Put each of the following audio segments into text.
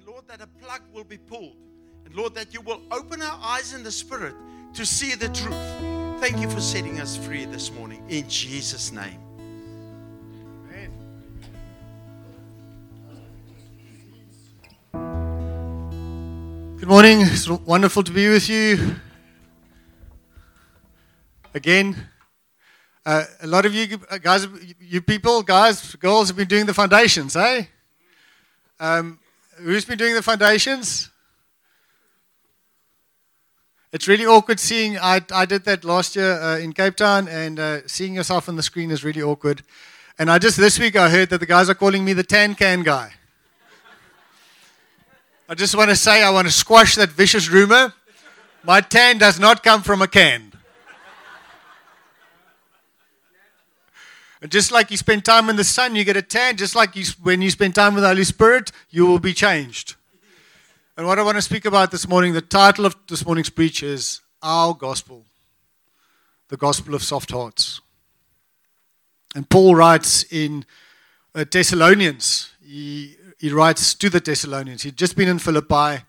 And Lord, that a plug will be pulled. And Lord, that you will open our eyes in the Spirit to see the truth. Thank you for setting us free this morning. In Jesus' name. Good morning. It's wonderful to be with you again. Uh, a lot of you guys, you people, guys, girls, have been doing the foundations, eh? Um, who's been doing the foundations? It's really awkward seeing. I, I did that last year uh, in Cape Town, and uh, seeing yourself on the screen is really awkward. And I just this week I heard that the guys are calling me the tan can guy. I just want to say I want to squash that vicious rumor. My tan does not come from a can. And just like you spend time in the sun, you get a tan. Just like you, when you spend time with the Holy Spirit, you will be changed. And what I want to speak about this morning, the title of this morning's preach is Our Gospel, the Gospel of Soft Hearts. And Paul writes in uh, Thessalonians, he he writes to the Thessalonians. He'd just been in Philippi.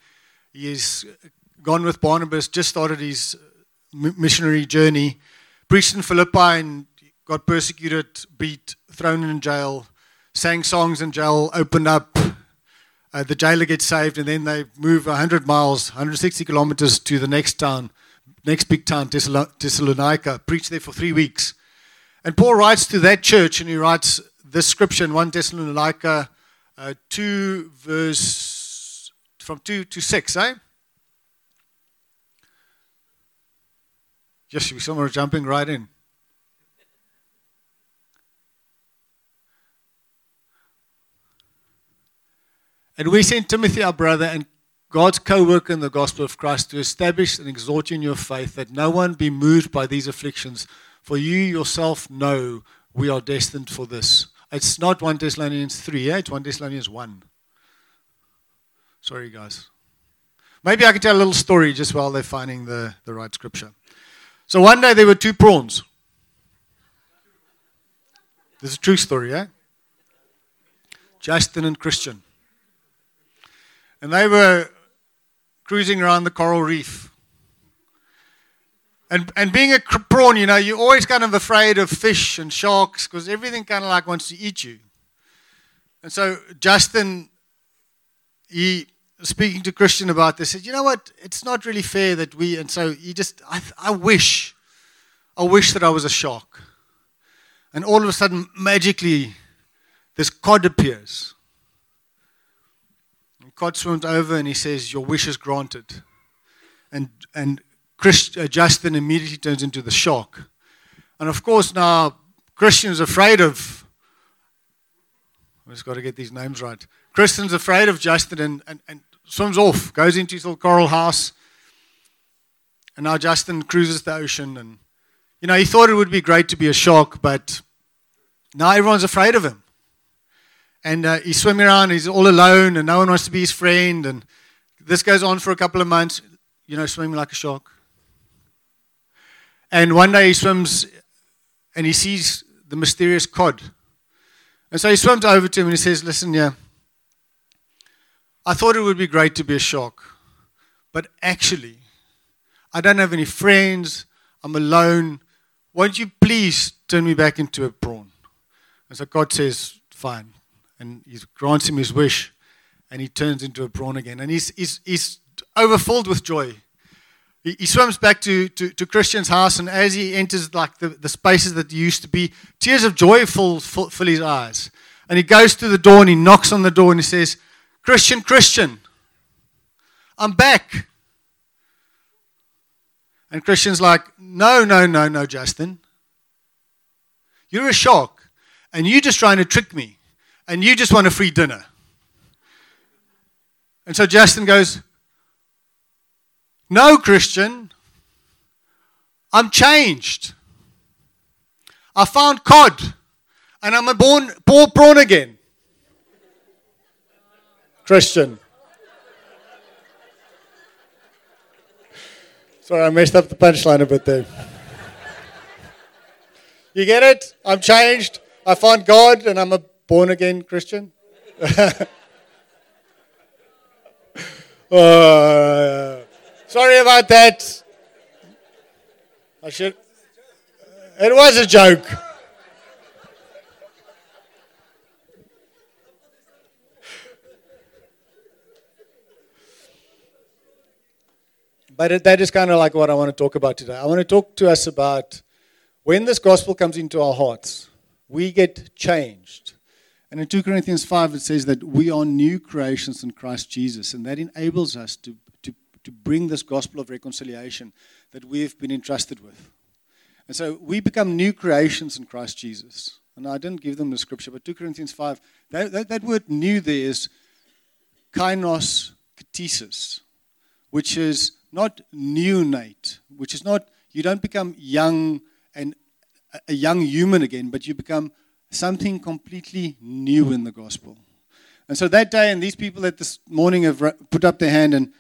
He's gone with Barnabas, just started his missionary journey, preached in Philippi and got persecuted, beat, thrown in jail, sang songs in jail, opened up. Uh, the jailer gets saved, and then they move 100 miles, 160 kilometers to the next town, next big town, Thessalonica, preach there for three weeks. And Paul writes to that church, and he writes this scripture in 1 Thessalonica uh, 2, verse from 2 to 6, eh? Yes, we somewhere jumping right in. And we sent Timothy, our brother, and God's co worker in the gospel of Christ, to establish and exhort you in your faith, that no one be moved by these afflictions, for you yourself know we are destined for this. It's not 1 Thessalonians 3, eh? it's 1 Thessalonians 1. Sorry, guys. Maybe I can tell a little story just while they're finding the, the right scripture. So one day there were two prawns. This is a true story, yeah? Justin and Christian. And they were cruising around the coral reef. And, and being a prawn, you know, you're always kind of afraid of fish and sharks because everything kind of like wants to eat you. And so Justin, he speaking to Christian about this, said, you know what, it's not really fair that we, and so he just, I, I wish, I wish that I was a shark. And all of a sudden, magically, this cod appears. Cod swims over and he says, your wish is granted. And, and Christ, uh, Justin immediately turns into the shark. And of course, now Christian's afraid of. I just got to get these names right. Christian's afraid of Justin and, and, and swims off, goes into his little coral house. And now Justin cruises the ocean. And, you know, he thought it would be great to be a shark, but now everyone's afraid of him. And uh, he's swimming around, he's all alone, and no one wants to be his friend. And this goes on for a couple of months, you know, swimming like a shark. And one day he swims and he sees the mysterious cod. And so he swims over to him and he says, Listen, yeah, I thought it would be great to be a shark, but actually, I don't have any friends. I'm alone. Won't you please turn me back into a prawn? And so God says, Fine. And he grants him his wish, and he turns into a prawn again. And he's, he's, he's overfilled with joy he, he swims back to, to, to, Christian's house, and as he enters like the, the spaces that used to be, tears of joy fill, fill, fill his eyes. And he goes to the door and he knocks on the door and he says, Christian, Christian, I'm back. And Christian's like, No, no, no, no, Justin. You're a shark, and you're just trying to trick me, and you just want a free dinner. And so Justin goes, no, Christian, I'm changed. I found cod and I'm a born, born prawn again. Christian. Sorry, I messed up the punchline a bit there. You get it? I'm changed. I found God and I'm a born again Christian. Uh, sorry about that. I should. It was a joke. But that is kind of like what I want to talk about today. I want to talk to us about when this gospel comes into our hearts, we get changed. And in 2 Corinthians 5, it says that we are new creations in Christ Jesus. And that enables us to, to, to bring this gospel of reconciliation that we have been entrusted with. And so we become new creations in Christ Jesus. And I didn't give them the scripture, but 2 Corinthians 5, that, that, that word new there is kainos ktesis, which is not neonate, which is not, you don't become young and a young human again, but you become something completely new in the gospel. And so that day, and these people that this morning have put up their hand and,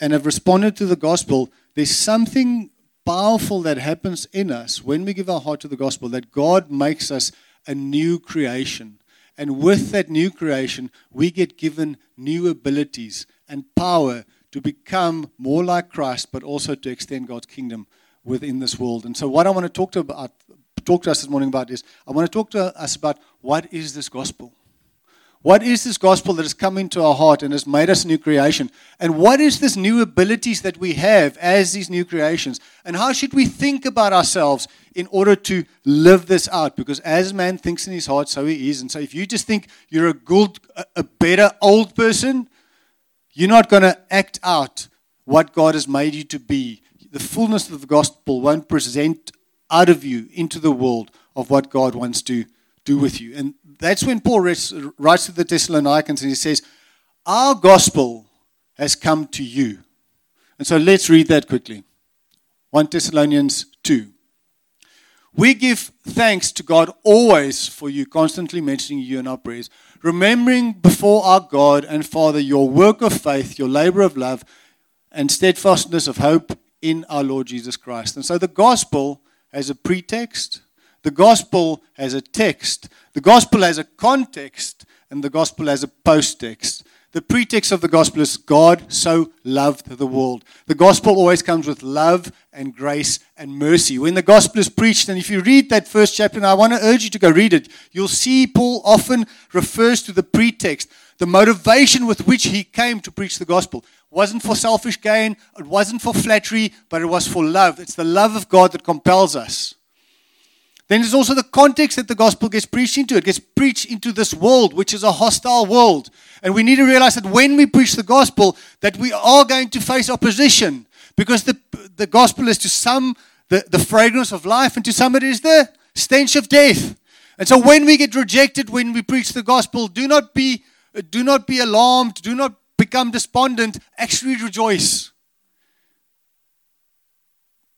and have responded to the gospel, there's something powerful that happens in us when we give our heart to the gospel, that God makes us a new creation. And with that new creation, we get given new abilities and power to become more like Christ, but also to extend God's kingdom within this world. And so, what I want to talk to about talk to us this morning about is I want to talk to us about what is this gospel? What is this gospel that has come into our heart and has made us a new creation? And what is this new abilities that we have as these new creations? And how should we think about ourselves in order to live this out? Because as man thinks in his heart, so he is. And so if you just think you're a good, a better old person, you're not going to act out what God has made you to be. The fullness of the gospel won't present out of you into the world of what God wants to do with you. And that's when Paul writes, writes to the Thessalonians and he says, Our gospel has come to you. And so let's read that quickly. 1 Thessalonians 2. We give thanks to God always for you, constantly mentioning you in our prayers, remembering before our God and Father your work of faith, your labor of love, and steadfastness of hope in our Lord Jesus Christ. And so the gospel has a pretext, the gospel has a text, the gospel has a context, and the gospel has a post-text. The pretext of the gospel is God so loved the world. The gospel always comes with love and grace and mercy. When the gospel is preached, and if you read that first chapter, and I want to urge you to go read it, you'll see Paul often refers to the pretext, the motivation with which he came to preach the gospel wasn't for selfish gain, it wasn't for flattery, but it was for love. It's the love of God that compels us. Then there's also the context that the gospel gets preached into. It gets preached into this world, which is a hostile world. And we need to realize that when we preach the gospel, that we are going to face opposition. Because the, the gospel is to some the, the fragrance of life, and to some it is the stench of death. And so when we get rejected when we preach the gospel, do not be do not be alarmed, do not become despondent, actually rejoice.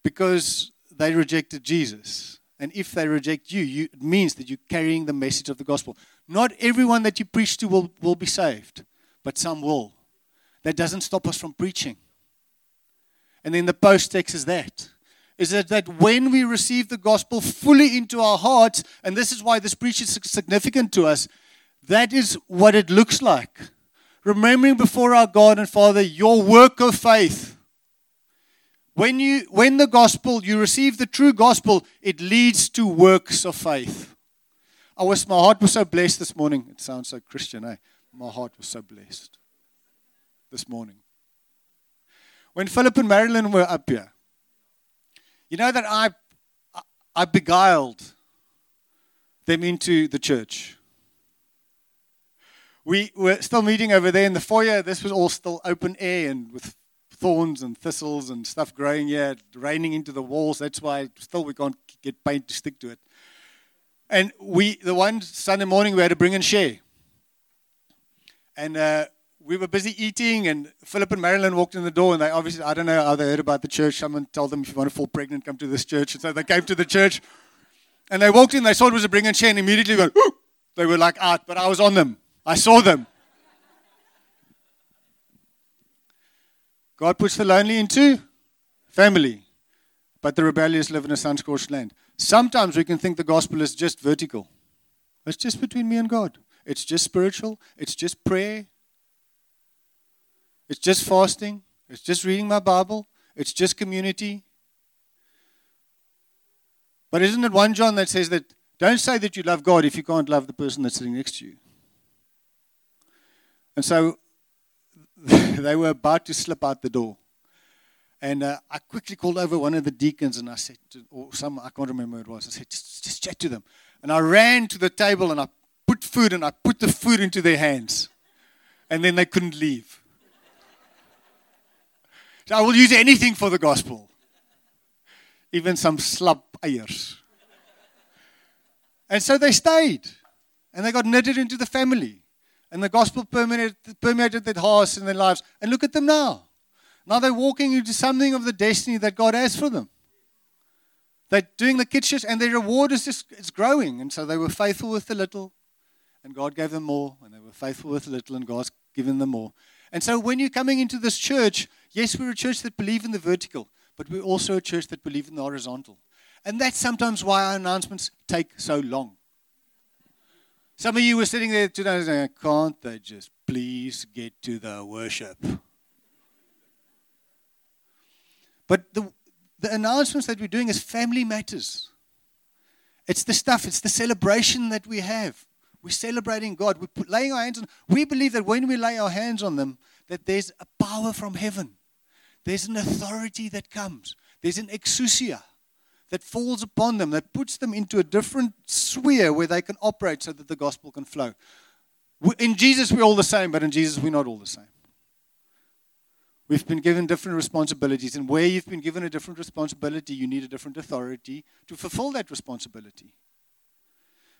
Because they rejected Jesus. And if they reject you, you, it means that you're carrying the message of the gospel. Not everyone that you preach to will, will be saved, but some will. That doesn't stop us from preaching. And then the post text is that. Is that, that when we receive the gospel fully into our hearts, and this is why this preach is significant to us, that is what it looks like remembering before our God and Father your work of faith. When, you, when the gospel, you receive the true gospel, it leads to works of faith. I was, my heart was so blessed this morning. It sounds so Christian, eh? My heart was so blessed this morning. When Philip and Marilyn were up here, you know that I, I beguiled them into the church we were still meeting over there in the foyer. This was all still open air and with thorns and thistles and stuff growing here, raining into the walls. That's why still we can't get paint to stick to it. And we, the one Sunday morning, we had to bring and share. And uh, we were busy eating, and Philip and Marilyn walked in the door, and they obviously, I don't know how they heard about the church. Someone told them, if you want to fall pregnant, come to this church. And so they came to the church, and they walked in, they saw it was a bring and share, and immediately went, they were like out, but I was on them. I saw them. God puts the lonely into family, but the rebellious live in a sun scorched land. Sometimes we can think the gospel is just vertical. It's just between me and God. It's just spiritual. It's just prayer. It's just fasting. It's just reading my Bible. It's just community. But isn't it 1 John that says that don't say that you love God if you can't love the person that's sitting next to you? And so they were about to slip out the door. And uh, I quickly called over one of the deacons and I said, to, or some, I can't remember who it was, I said, just, just chat to them. And I ran to the table and I put food and I put the food into their hands. And then they couldn't leave. So I will use anything for the gospel, even some slap eiers. And so they stayed and they got knitted into the family. And the gospel permeated, permeated their hearts and their lives. And look at them now. Now they're walking into something of the destiny that God has for them. They're doing the kitchens, and their reward is just it's growing. And so they were faithful with the little, and God gave them more. And they were faithful with the little, and God's given them more. And so when you're coming into this church, yes, we're a church that believe in the vertical, but we're also a church that believe in the horizontal. And that's sometimes why our announcements take so long. Some of you were sitting there today saying, Can't they just please get to the worship? But the, the announcements that we're doing is family matters. It's the stuff, it's the celebration that we have. We're celebrating God. We're laying our hands on. We believe that when we lay our hands on them, that there's a power from heaven. There's an authority that comes. There's an exousia that falls upon them, that puts them into a different sphere where they can operate so that the gospel can flow. In Jesus, we're all the same, but in Jesus, we're not all the same. We've been given different responsibilities, and where you've been given a different responsibility, you need a different authority to fulfill that responsibility.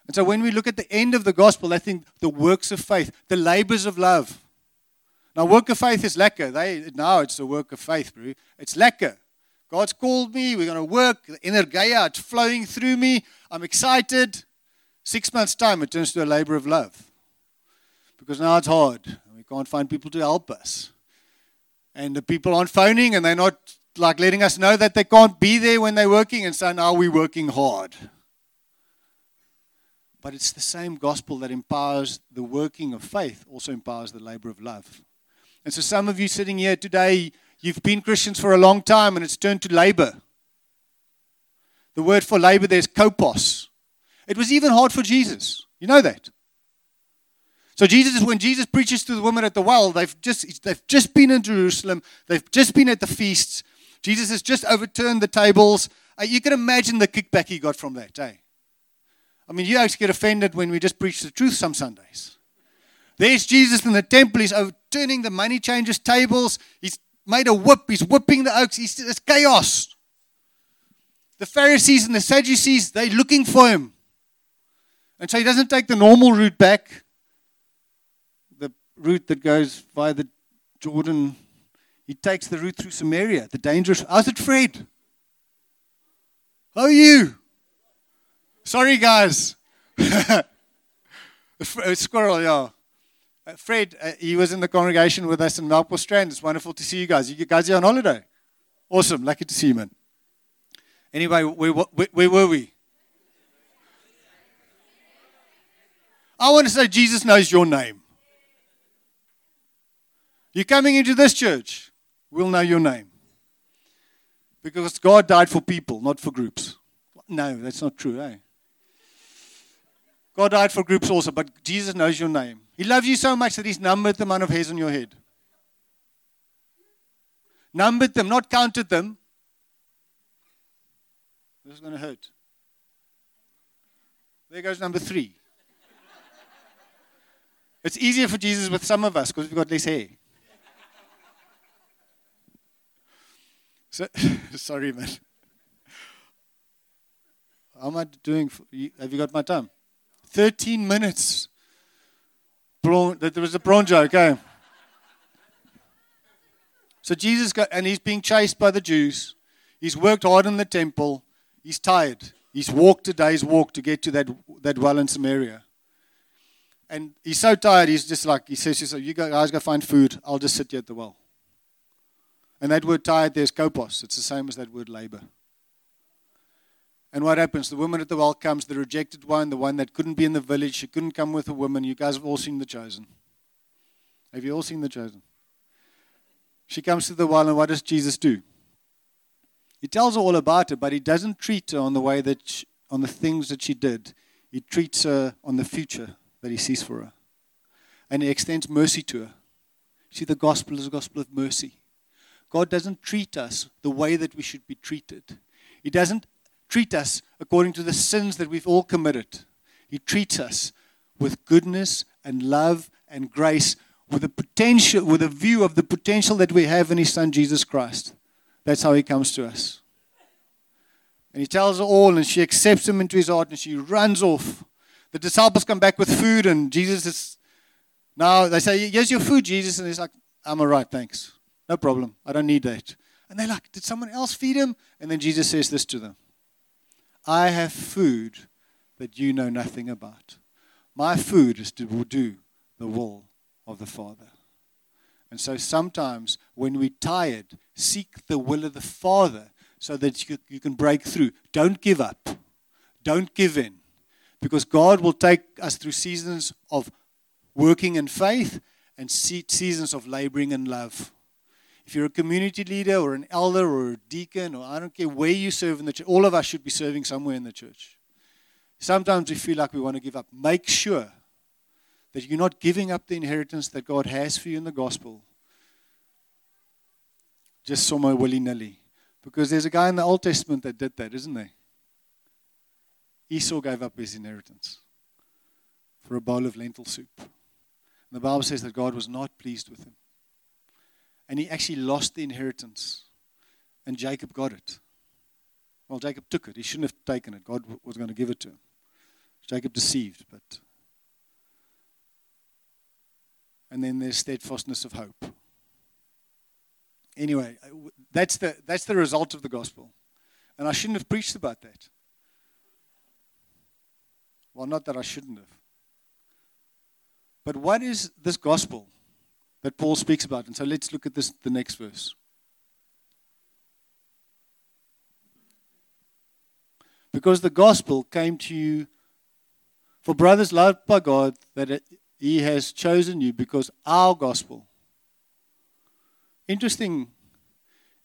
And so when we look at the end of the gospel, I think the works of faith, the labors of love. Now, work of faith is lekker. They, now it's a work of faith, bro. It's lekker. God's called me. We're going to work. The energeia, it's flowing through me. I'm excited. Six months' time, it turns to a labor of love. Because now it's hard. And we can't find people to help us. And the people aren't phoning and they're not like letting us know that they can't be there when they're working. And so now we're working hard. But it's the same gospel that empowers the working of faith, also empowers the labor of love. And so some of you sitting here today, You've been Christians for a long time and it's turned to labor. The word for labor there is kopos. It was even hard for Jesus. You know that. So Jesus, when Jesus preaches to the woman at the well, they've just they've just been in Jerusalem. They've just been at the feasts. Jesus has just overturned the tables. Uh, you can imagine the kickback he got from that, eh? I mean, you actually get offended when we just preach the truth some Sundays. There's Jesus in the temple. He's overturning the money changers' tables. He's made a whip. He's whipping the oaks. He's, it's chaos. The Pharisees and the Sadducees, they're looking for him. And so he doesn't take the normal route back, the route that goes via the Jordan. He takes the route through Samaria, the dangerous. How's it, Fred? How are you? Sorry, guys. Squirrel, yeah. Uh, Fred, uh, he was in the congregation with us in Melkbosstrand. It's wonderful to see you guys. You guys are on holiday. Awesome. Lucky to see you, man. Anyway, where, where, where were we? I want to say Jesus knows your name. You're coming into this church, we'll know your name. Because God died for people, not for groups. No, that's not true, eh? God died for groups also, but Jesus knows your name. He loves you so much that He's numbered the amount of hairs on your head. Numbered them, not counted them. This is going to hurt. There goes number three. It's easier for Jesus with some of us because we've got less hair. So, sorry, man. How am I doing? For, have you got my time? 13 minutes. There was a prawn joke, eh? So Jesus got, and he's being chased by the Jews. He's worked hard in the temple. He's tired. He's walked a day's walk to get to that, that well in Samaria. And he's so tired, he's just like, he says, says you guys go find food. I'll just sit here at the well. And that word tired, there's kopos. It's the same as that word labor. And what happens? The woman at the well comes, the rejected one, the one that couldn't be in the village, she couldn't come with a woman. You guys have all seen The Chosen. Have you all seen The Chosen? She comes to the well, and what does Jesus do? He tells her all about it, but he doesn't treat her on the way that she, on the things that she did. He treats her on the future that he sees for her. And he extends mercy to her. See, the gospel is a gospel of mercy. God doesn't treat us the way that we should be treated. He doesn't treat us according to the sins that we've all committed. He treats us with goodness and love and grace with a potential with a view of the potential that we have in his son Jesus Christ. That's how he comes to us. And he tells her all, and she accepts him into his heart, and she runs off. The disciples come back with food, and Jesus is now, they say, Here's your food, Jesus. And he's like, I'm all right, thanks. No problem. I don't need that. And they're like, Did someone else feed him? And then Jesus says this to them I have food that you know nothing about. My food is to do the will of the Father. And so sometimes when we're tired, seek the will of the Father so that you, can break through. Don't give up. Don't give in. Because God will take us through seasons of working in faith and seasons of laboring in love. If you're a community leader or an elder or a deacon, or I don't care where you serve in the church, all of us should be serving somewhere in the church. Sometimes we feel like we want to give up. Make sure that you're not giving up the inheritance that God has for you in the gospel just somewhere willy nilly. Because there's a guy in the Old Testament that did that, isn't there? Esau gave up his inheritance for a bowl of lentil soup. And the Bible says that God was not pleased with him. And he actually lost the inheritance. And Jacob got it. Well, Jacob took it. He shouldn't have taken it. God was going to give it to him. Jacob deceived, but. And then there's steadfastness of hope. Anyway, that's the, that's the result of the gospel. And I shouldn't have preached about that. Well, not that I shouldn't have. But what is this gospel that Paul speaks about? And so let's look at this the next verse. Because the gospel came to you for brothers loved by God that he has chosen you because our gospel. Interesting.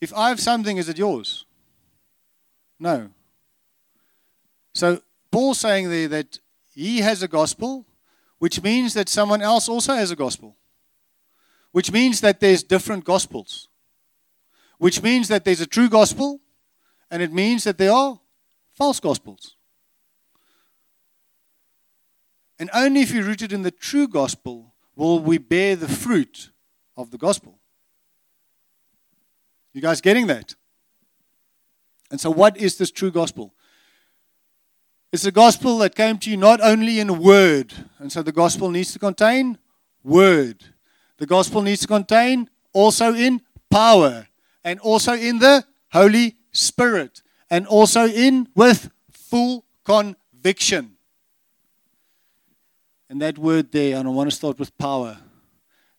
If I have something, is it yours? No. So Paul's saying there that he has a gospel which means that someone else also has a gospel, which means that there's different gospels, which means that there's a true gospel, and it means that there are false gospels. And only if you're rooted in the true gospel will we bear the fruit of the gospel. You guys getting that? And so, what is this true gospel? It's a gospel that came to you not only in word, and so the gospel needs to contain word. The gospel needs to contain also in power, and also in the Holy Spirit, and also in with full conviction. And that word there, and I want to start with power.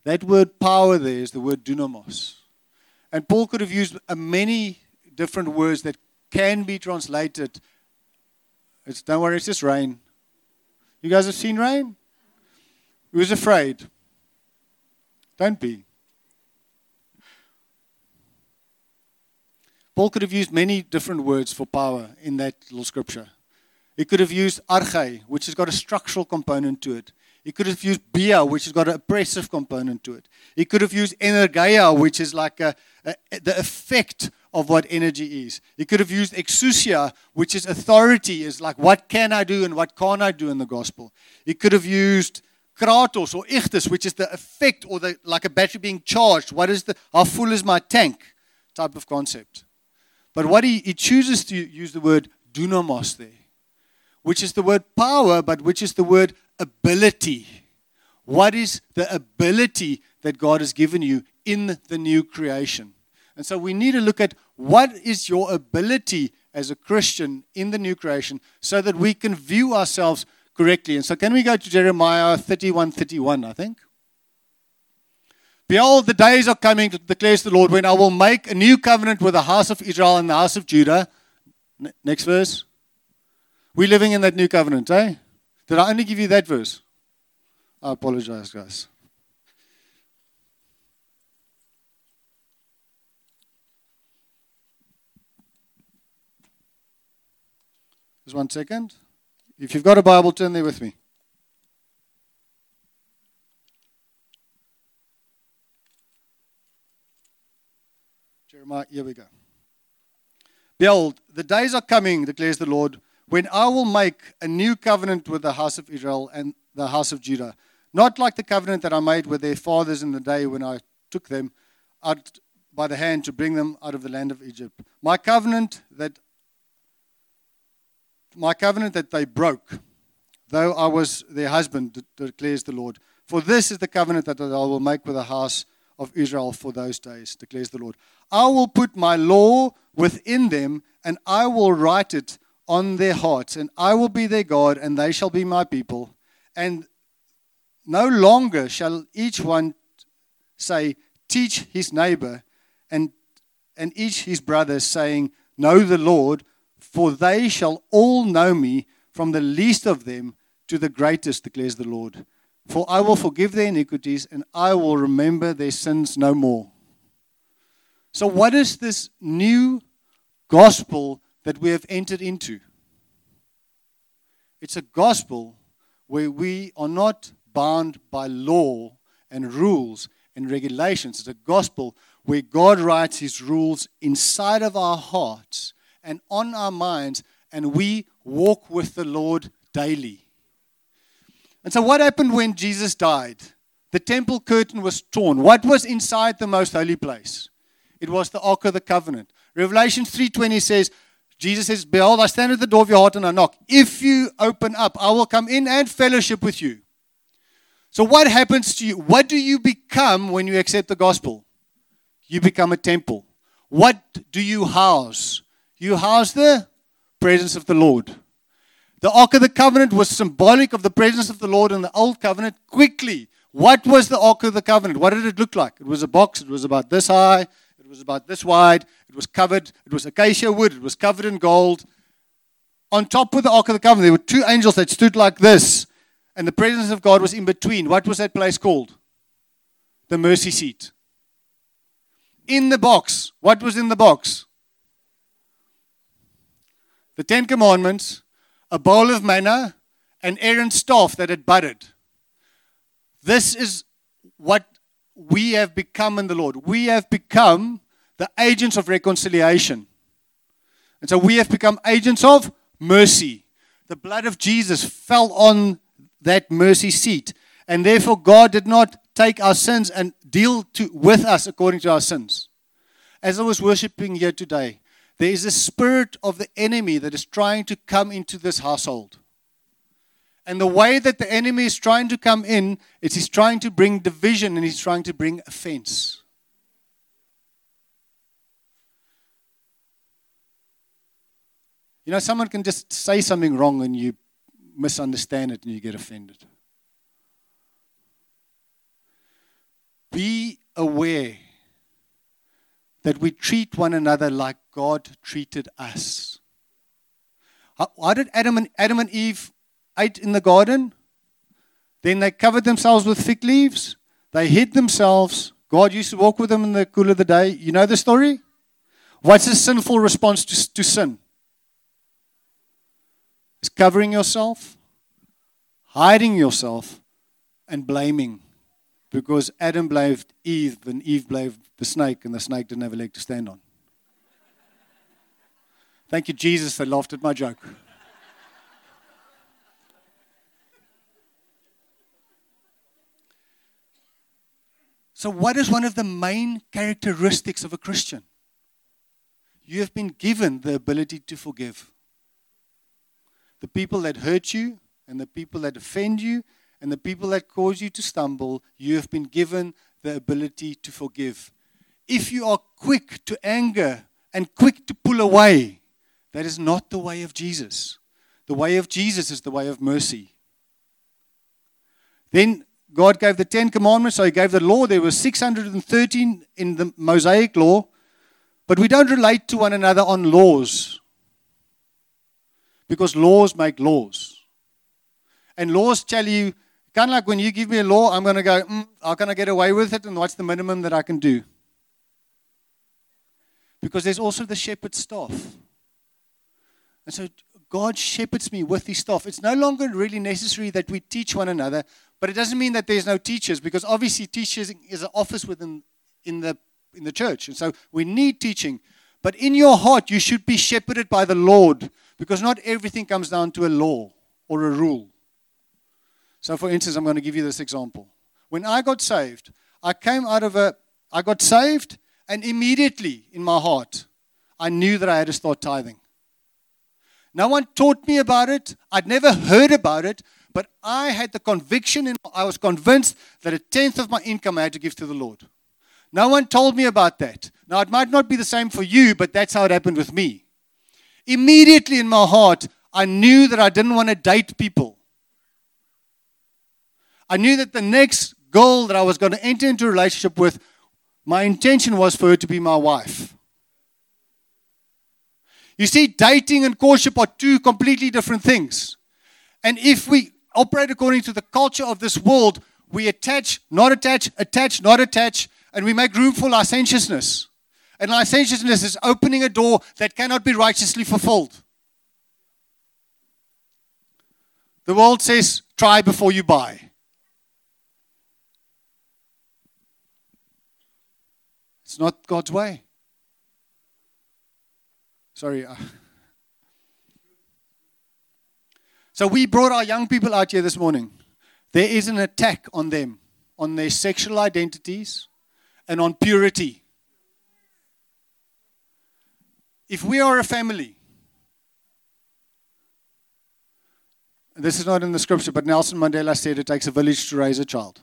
That word power there is the word dunamos. And Paul could have used many different words that can be translated it's, don't worry, it's just rain. You guys have seen rain? Who's afraid? Don't be. Paul could have used many different words for power in that little scripture. He could have used arche, which has got a structural component to it. He could have used bia, which has got an oppressive component to it. He could have used energeia, which is like a, a, the effect of what energy is. He could have used exousia, which is authority, is like what can I do and what can't I do in the gospel. He could have used kratos or ischus, which is the effect or the like a battery being charged. What is the how full is my tank type of concept. But what he, he chooses to use the word dunamos there, which is the word power, but which is the word ability. What is the ability that God has given you in the new creation? And so we need to look at what is your ability as a Christian in the new creation so that we can view ourselves correctly. And so, can we go to Jeremiah 31 31, I think? Behold, the days are coming, declares the Lord, when I will make a new covenant with the house of Israel and the house of Judah. N- next verse. We're living in that new covenant, eh? Did I only give you that verse? I apologize, guys. Just one second. If you've got a Bible, turn there with me. Jeremiah, here we go. Behold, the days are coming, declares the Lord, when I will make a new covenant with the house of Israel and the house of Judah. Not like the covenant that I made with their fathers in the day when I took them out by the hand to bring them out of the land of Egypt. My covenant that my covenant that they broke, though I was their husband, declares the Lord. For this is the covenant that I will make with the house of Israel for those days, declares the Lord. I will put my law within them, and I will write it on their hearts, and I will be their God, and they shall be my people. And no longer shall each one say, Teach his neighbor, and, and each his brother, saying, Know the Lord, for they shall all know me, from the least of them to the greatest, declares the Lord. For I will forgive their iniquities, and I will remember their sins no more. So, what is this new gospel that we have entered into? It's a gospel where we are not bound by law and rules and regulations. It's a gospel where God writes his rules inside of our hearts and on our minds, and we walk with the Lord daily. And so, what happened when Jesus died? The temple curtain was torn. What was inside the most holy place? It was the Ark of the Covenant. Revelation 3:20 says, Jesus says, Behold, I stand at the door of your heart and I knock. If you open up, I will come in and fellowship with you. So, what happens to you? What do you become when you accept the gospel? You become a temple. What do you house? You house the presence of the Lord. The Ark of the Covenant was symbolic of the presence of the Lord in the Old Covenant. Quickly, what was the Ark of the Covenant? What did it look like? It was a box, it was about this high, it was about this wide. It was covered. It was acacia wood. It was covered in gold. On top of the Ark of the Covenant, there were two angels that stood like this, and the presence of God was in between. What was that place called? The mercy seat. In the box, what was in the box? The Ten Commandments, a bowl of manna, and Aaron's staff that had budded. This is what we have become in the Lord. We have become the agents of reconciliation. And so we have become agents of mercy. The blood of Jesus fell on that mercy seat. And therefore, God did not take our sins and deal to, with us according to our sins. As I was worshiping here today, there is a spirit of the enemy that is trying to come into this household. And the way that the enemy is trying to come in is he's trying to bring division and he's trying to bring offense. You know, someone can just say something wrong and you misunderstand it and you get offended. Be aware that we treat one another like God treated us. How, did Adam and, Adam and Eve ate in the garden. Then they covered themselves with fig leaves. They hid themselves. God used to walk with them in the cool of the day. You know the story? What's a sinful response to, to sin? It's covering yourself, hiding yourself, and blaming. Because Adam blamed Eve, and Eve blamed the snake, and the snake didn't have a leg to stand on. Thank you, Jesus. They laughed at my joke. So, what is one of the main characteristics of a Christian? You have been given the ability to forgive. The people that hurt you, and the people that offend you, and the people that cause you to stumble, you have been given the ability to forgive. If you are quick to anger and quick to pull away, that is not the way of Jesus. The way of Jesus is the way of mercy. Then God gave the Ten Commandments, so He gave the law. There were 613 in the Mosaic law, but we don't relate to one another on laws because laws make laws. And laws tell you, kind of like when you give me a law, I'm going to go, mm, how can I get away with it, and what's the minimum that I can do? Because there's also the shepherd's staff. And so God shepherds me with his staff. It's no longer really necessary that we teach one another, but it doesn't mean that there's no teachers because obviously teachers is an office within in the in the church. And so we need teaching. But in your heart you should be shepherded by the Lord because not everything comes down to a law or a rule. So for instance, I'm going to give you this example. When I got saved, I came out of a I got saved and immediately in my heart I knew that I had to start tithing. No one taught me about it. I'd never heard about it, but I had the conviction and I was convinced that a tenth of my income I had to give to the Lord. No one told me about that. Now, it might not be the same for you, but that's how it happened with me. Immediately in my heart, I knew that I didn't want to date people. I knew that the next girl that I was going to enter into a relationship with, my intention was for her to be my wife. You see, dating and courtship are two completely different things. And if we operate according to the culture of this world, we attach, not attach, attach, not attach, and we make room for licentiousness. And licentiousness is opening a door that cannot be righteously fulfilled. The world says, try before you buy. It's not God's way. Sorry. Uh. So we brought our young people out here this morning. There is an attack on them, on their sexual identities, and on purity. If we are a family, this is not in the scripture, but Nelson Mandela said it takes a village to raise a child.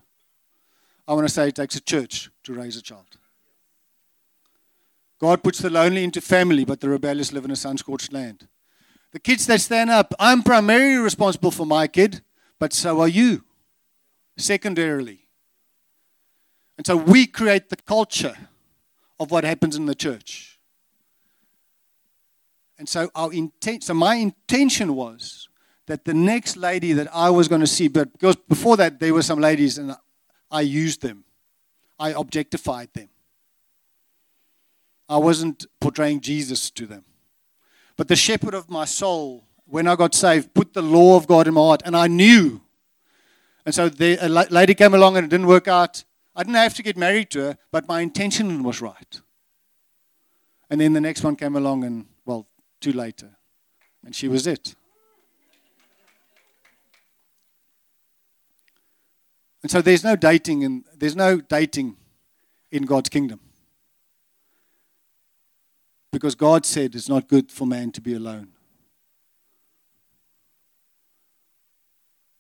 I want to say it takes a church to raise a child. God puts the lonely into family, but the rebellious live in a sun scorched land. The kids that stand up, I'm primarily responsible for my kid, but so are you, secondarily. And so we create the culture of what happens in the church. And so our intent, so my intention was that the next lady that I was going to see, but because before that there were some ladies and I used them, I objectified them. I wasn't portraying Jesus to them. But the shepherd of my soul, when I got saved, put the law of God in my heart, and I knew. And so the, a lady came along and it didn't work out. I didn't have to get married to her, but my intention was right. And then the next one came along, and well, two later, and she was it. And so there's no dating, and there's no dating in God's kingdom. Because God said it's not good for man to be alone.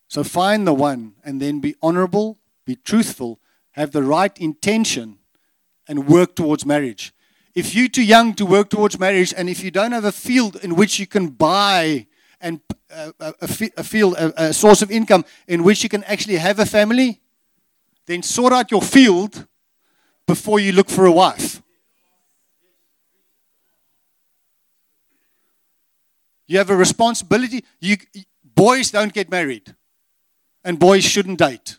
So find the one and then be honorable, be truthful, have the right intention, and work towards marriage. If you're too young to work towards marriage, and if you don't have a field in which you can buy and uh, a, a, field, a, a source of income in which you can actually have a family, then sort out your field before you look for a wife. You have a responsibility. You, boys don't get married, and boys shouldn't date.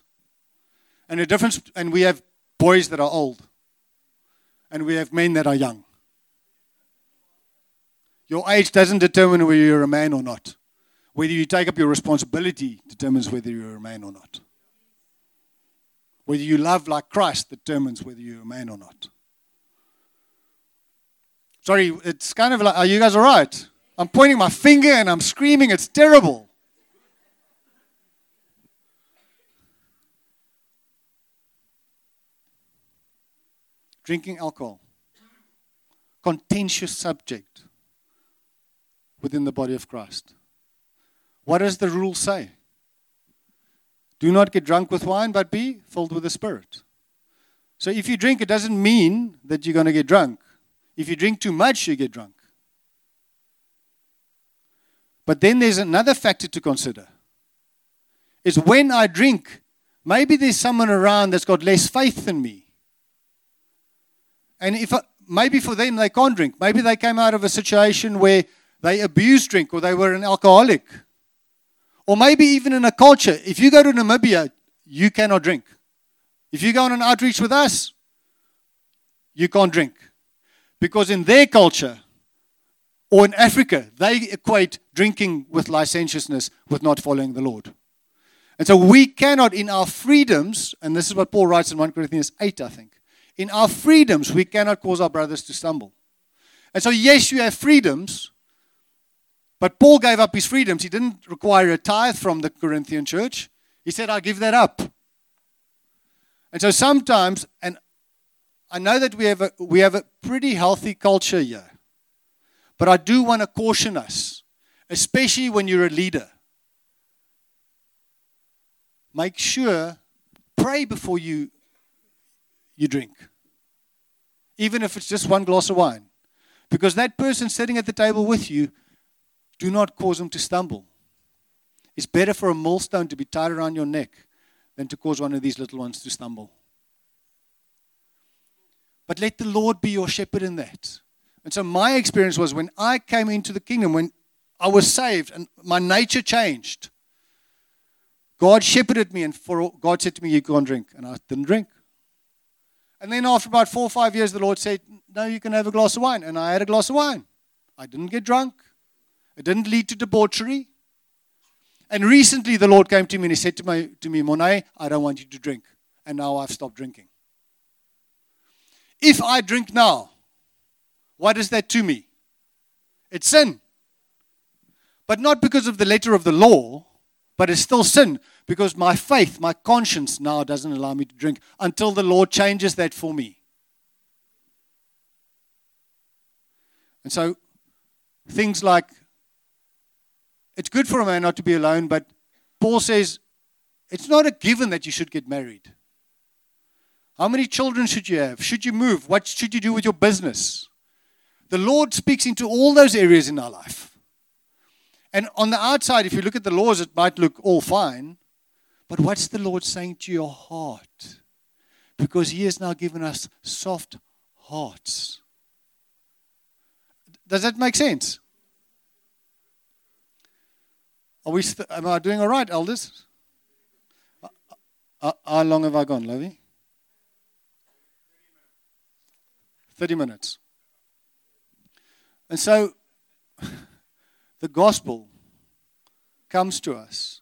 And a difference, and we have boys that are old, and we have men that are young. Your age doesn't determine whether you're a man or not. Whether you take up your responsibility determines whether you're a man or not. Whether you love like Christ determines whether you're a man or not. Sorry, it's kind of like, are you guys all right? I'm pointing my finger and I'm screaming. It's terrible. Drinking alcohol, contentious subject within the body of Christ. What does the rule say? Do not get drunk with wine, but be filled with the Spirit. So if you drink, it doesn't mean that you're going to get drunk. If you drink too much, you get drunk. But then there's another factor to consider. Is when I drink, maybe there's someone around that's got less faith than me. And if I, maybe for them they can't drink. Maybe they came out of a situation where they abused drink or they were an alcoholic. Or maybe even in a culture, if you go to Namibia, you cannot drink. If you go on an outreach with us, you can't drink. Because in their culture, Or in Africa, they equate drinking with licentiousness with not following the Lord. And so we cannot, in our freedoms, and this is what Paul writes in 1 Corinthians 8, I think, in our freedoms, we cannot cause our brothers to stumble. And so, yes, you have freedoms, but Paul gave up his freedoms. He didn't require a tithe from the Corinthian church. He said, I give that up. And so sometimes, and I know that we have a, we have a pretty healthy culture here, but I do want to caution us, especially when you're a leader. Make sure, pray before you, you drink, even if it's just one glass of wine. Because that person sitting at the table with you, do not cause them to stumble. It's better for a millstone to be tied around your neck than to cause one of these little ones to stumble. But let the Lord be your shepherd in that. And so my experience was when I came into the kingdom, when I was saved and my nature changed, God shepherded me, and for God said to me, You can't drink. And I didn't drink. And then after about four or five years, the Lord said, No, you can have a glass of wine. And I had a glass of wine. I didn't get drunk. It didn't lead to debauchery. And recently the Lord came to me and he said to, my, to me, Morne, I don't want you to drink. And now I've stopped drinking. If I drink now, what is that to me? It's sin. But not because of the letter of the law, but it's still sin because my faith, my conscience now doesn't allow me to drink until the Lord changes that for me. And so things like it's good for a man not to be alone, but Paul says it's not a given that you should get married. How many children should you have? Should you move? What should you do with your business? The Lord speaks into all those areas in our life. And on the outside, if you look at the laws, it might look all fine. But what's the Lord saying to your heart? Because He has now given us soft hearts. Does that make sense? Are we st- am I doing all right, elders? How long have I gone, Lovey? 30 minutes. And so the gospel comes to us,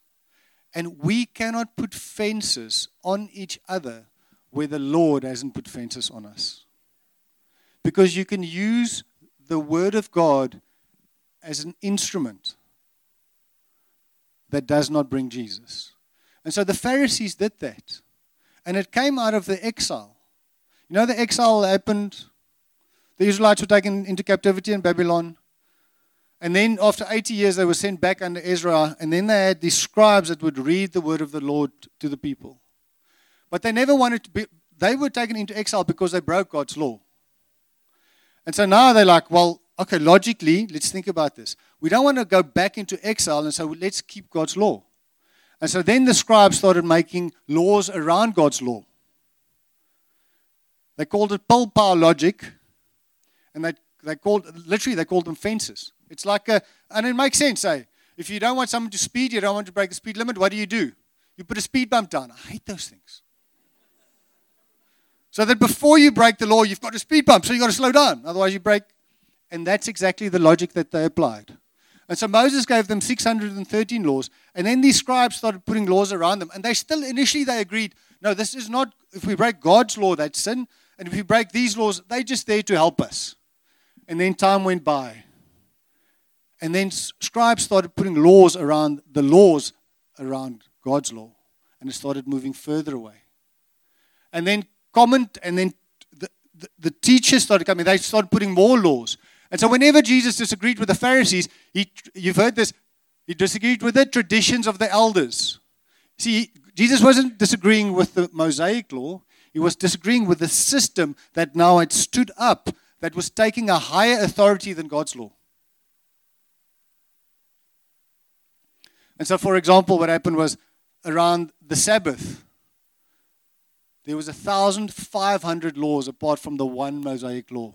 and we cannot put fences on each other where the Lord hasn't put fences on us. Because you can use the Word of God as an instrument that does not bring Jesus. And so the Pharisees did that. And it came out of the exile. You know, the exile happened, the Israelites were taken into captivity in Babylon. And then after 80 years, they were sent back under Ezra. And then they had these scribes that would read the word of the Lord to the people. But they never wanted to be, they were taken into exile because they broke God's law. And so now they're like, well, okay, logically, let's think about this. We don't want to go back into exile, and so let's keep God's law. And so then the scribes started making laws around God's law. They called it power logic, and they, they called literally they called them fences. It's like a, and it makes sense, eh? If you don't want someone to speed, you don't want to break the speed limit, what do you do? You put a speed bump down. I hate those things. So that before you break the law, you've got a speed bump, so you've got to slow down. Otherwise, you break and that's exactly the logic that they applied. And so Moses gave them 613 laws, and then these scribes started putting laws around them. And they still, initially, they agreed, no, this is not, if we break God's law, that's sin. And if we break these laws, they're just there to help us. And then time went by. And then scribes started putting laws around the laws around God's law. And it started moving further away. And then comment, and then the, the, the teachers started coming. They started putting more laws. And so, whenever Jesus disagreed with the Pharisees, he, you've heard this, he disagreed with the traditions of the elders. See, Jesus wasn't disagreeing with the Mosaic law, he was disagreeing with the system that now had stood up that was taking a higher authority than God's law. And so, for example, what happened was around the Sabbath, there was 1,500 laws apart from the one Mosaic law.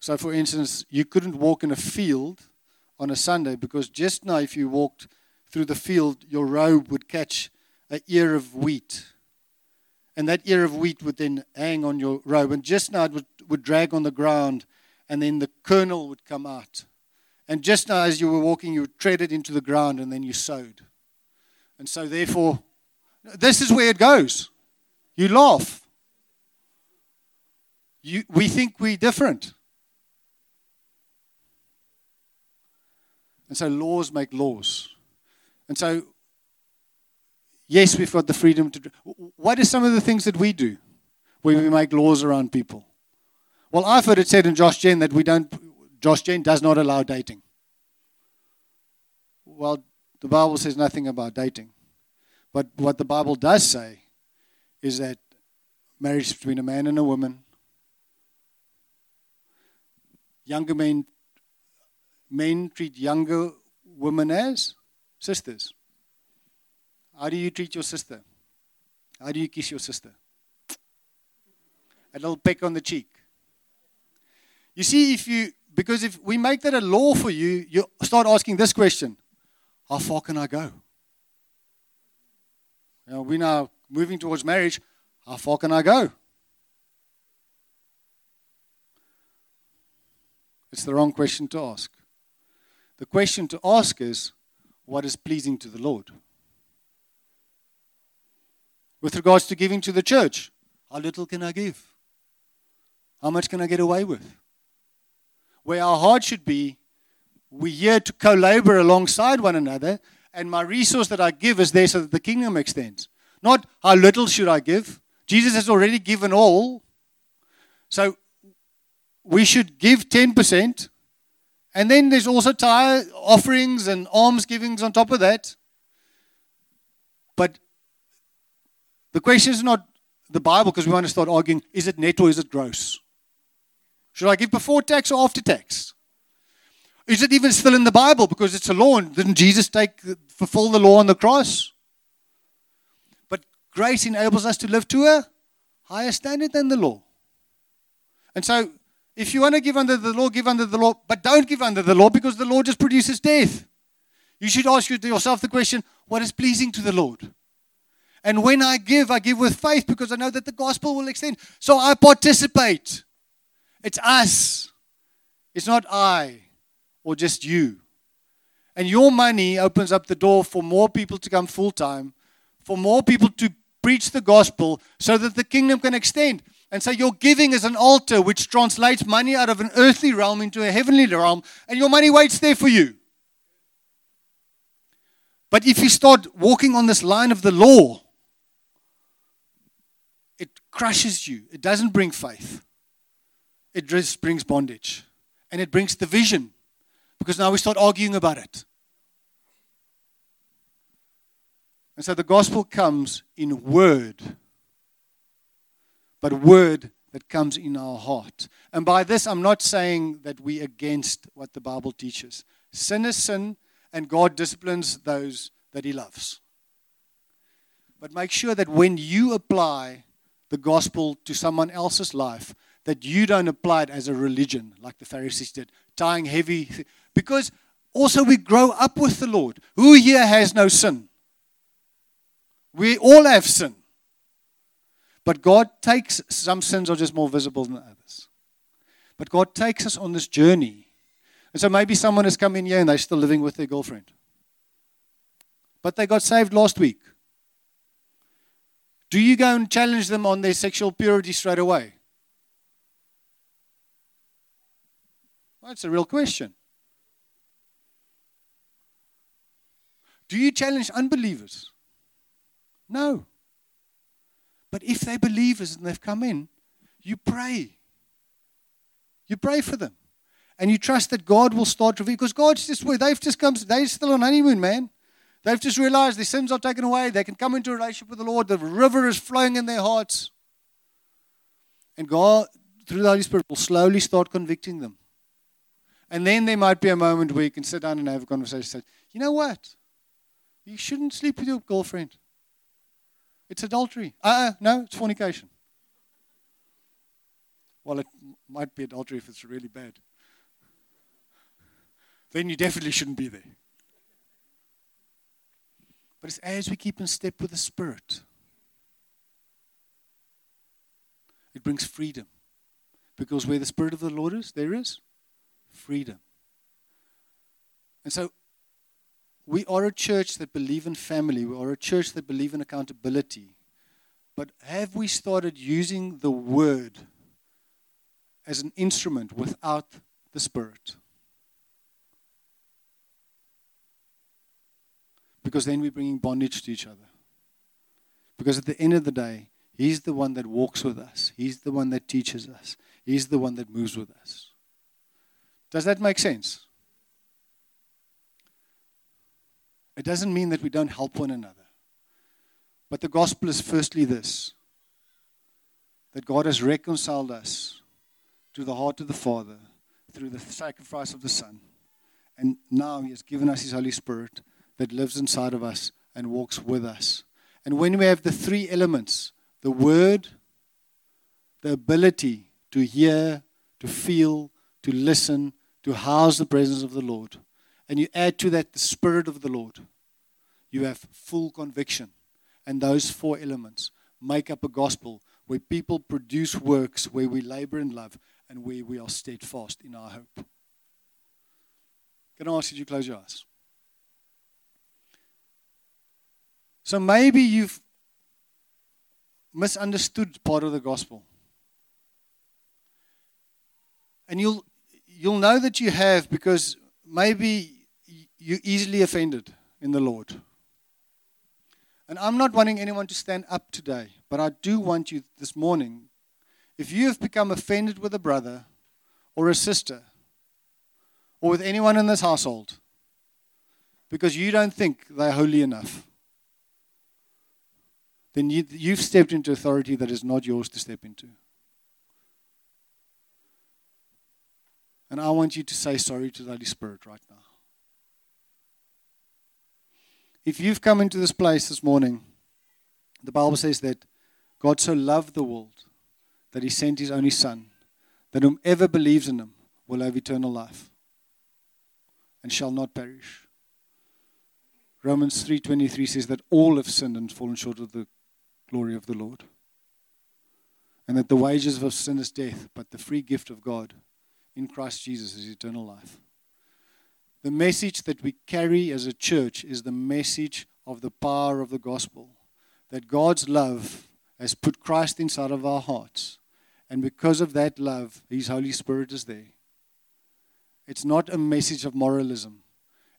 So, for instance, you couldn't walk in a field on a Sunday because just now, if you walked through the field, your robe would catch an ear of wheat. And that ear of wheat would then hang on your robe. And just now, it would, would drag on the ground, and then the kernel would come out. And just now, as you were walking, you would tread it into the ground, and then you sowed. And so, therefore, this is where it goes. You laugh. You, we think we're different. And so laws make laws. And so, yes, we've got the freedom to. What are some of the things that we do where we make laws around people? Well, I've heard it said in Josh Gen that we don't, Josh Gen does not allow dating. Well, the Bible says nothing about dating. But what the Bible does say is that marriage between a man and a woman, younger men men treat younger women as sisters. How do you treat your sister? How do you kiss your sister? A little peck on the cheek. You see, if you, because if we make that a law for you, you start asking this question How far can I go? Know, we're now moving towards marriage. How far can I go? It's the wrong question to ask. The question to ask is what is pleasing to the Lord? With regards to giving to the church, how little can I give? How much can I get away with? Where our heart should be, we're here to co labor alongside one another, and my resource that I give is there so that the kingdom extends. Not how little should I give. Jesus has already given all. So we should give 10% and then there's also tithe offerings and alms givings on top of that. But the question is not the Bible because we want to start arguing is it net or is it gross? Should I give before tax or after tax? Is it even still in the Bible because it's a law? Didn't Jesus take fulfill the law on the cross? But grace enables us to live to a higher standard than the law. And so if you want to give under the law, give under the law, but don't give under the law because the law just produces death. You should ask yourself the question what is pleasing to the Lord? And when I give, I give with faith because I know that the gospel will extend. So I participate. It's us, it's not I or just you. And your money opens up the door for more people to come full time, for more people to preach the gospel so that the kingdom can extend. And so your giving is an altar which translates money out of an earthly realm into a heavenly realm, and your money waits there for you. But if you start walking on this line of the law, crushes you. It doesn't bring faith, it just brings bondage. And it brings division because now we start arguing about it. And so the gospel comes in word but word that comes in our heart. And by this, I'm not saying that we against what the Bible teaches. Sin is sin, and God disciplines those that He loves. But make sure that when you apply the gospel to someone else's life, that you don't apply it as a religion like the Pharisees did, tying heavy. Because also we grow up with the Lord. Who here has no sin? We all have sin. But God takes, some sins are just more visible than others. But God takes us on this journey. And so maybe someone has come in here and they're still living with their girlfriend. But they got saved last week. Do you go and challenge them on their sexual purity straight away? Well, that's a real question. Do you challenge unbelievers? No. But if they're believers and they've come in, you pray. You pray for them. And you trust that God will start revealing. Because God's just, where they've just come, they're still on honeymoon, man. They've just realized their sins are taken away. They can come into a relationship with the Lord. The river is flowing in their hearts. And God, through the Holy Spirit, will slowly start convicting them. And then there might be a moment where you can sit down and have a conversation. Say, you know what? You shouldn't sleep with your girlfriend. It's adultery. Uh uh no, it's fornication. Well, it might be adultery if it's really bad. Then you definitely shouldn't be there. But it's as we keep in step with the Spirit, it brings freedom. Because where the Spirit of the Lord is, there is freedom. And so we are a church that believe in family. We are a church that believe in accountability. But have we started using the word as an instrument without the Spirit? Because then we're bringing bondage to each other. Because at the end of the day, He's the one that walks with us, He's the one that teaches us, He's the one that moves with us. Does that make sense? It doesn't mean that we don't help one another. But the gospel is firstly this that God has reconciled us to the heart of the Father through the sacrifice of the Son. And now He has given us His Holy Spirit that lives inside of us and walks with us. And when we have the three elements the Word, the ability to hear, to feel, to listen, to house the presence of the Lord, and you add to that the Spirit of the Lord, you have full conviction. And those four elements make up a gospel where people produce works, where we labor in love, and where we are steadfast in our hope. Can I ask you to close your eyes? So maybe you've misunderstood part of the gospel. And you'll, you'll know that you have because maybe you're easily offended in the Lord. And I'm not wanting anyone to stand up today, but I do want you this morning. If you have become offended with a brother or a sister or with anyone in this household because you don't think they're holy enough, then you, you've stepped into authority that is not yours to step into. And I want you to say sorry to the Holy Spirit right now. If you've come into this place this morning, the Bible says that God so loved the world that he sent his only Son, that whomever believes in him will have eternal life and shall not perish. Romans 3:23 says that all have sinned and fallen short of the glory of the Lord. And that the wages of sin is death, but the free gift of God in Christ Jesus is eternal life. The message that we carry as a church is the message of the power of the gospel. That God's love has put Christ inside of our hearts. And because of that love, His Holy Spirit is there. It's not a message of moralism.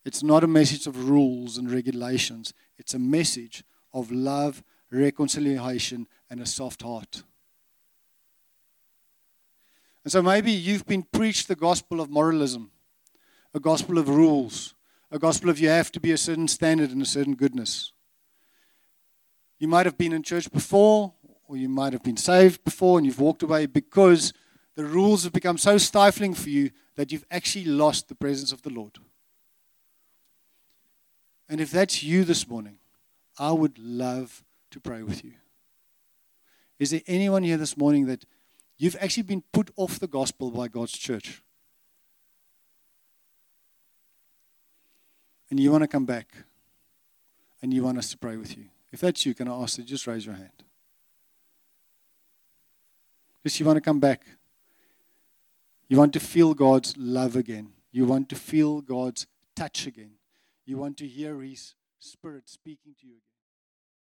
It's not a message of rules and regulations. It's a message of love reconciliation, and a soft heart. And so maybe you've been preached the gospel of moralism, a gospel of rules, a gospel of you have to be a certain standard and a certain goodness. You might have been in church before, or you might have been saved before, and you've walked away because the rules have become so stifling for you that you've actually lost the presence of the Lord. And if that's you this morning, I would love to pray with you. Is there anyone here this morning that you've actually been put off the gospel by God's church? And you want to come back and you want us to pray with you. If that's you, can I ask you just raise your hand? Just you want to come back. You want to feel God's love again. You want to feel God's touch again. You want to hear His Spirit speaking to you again.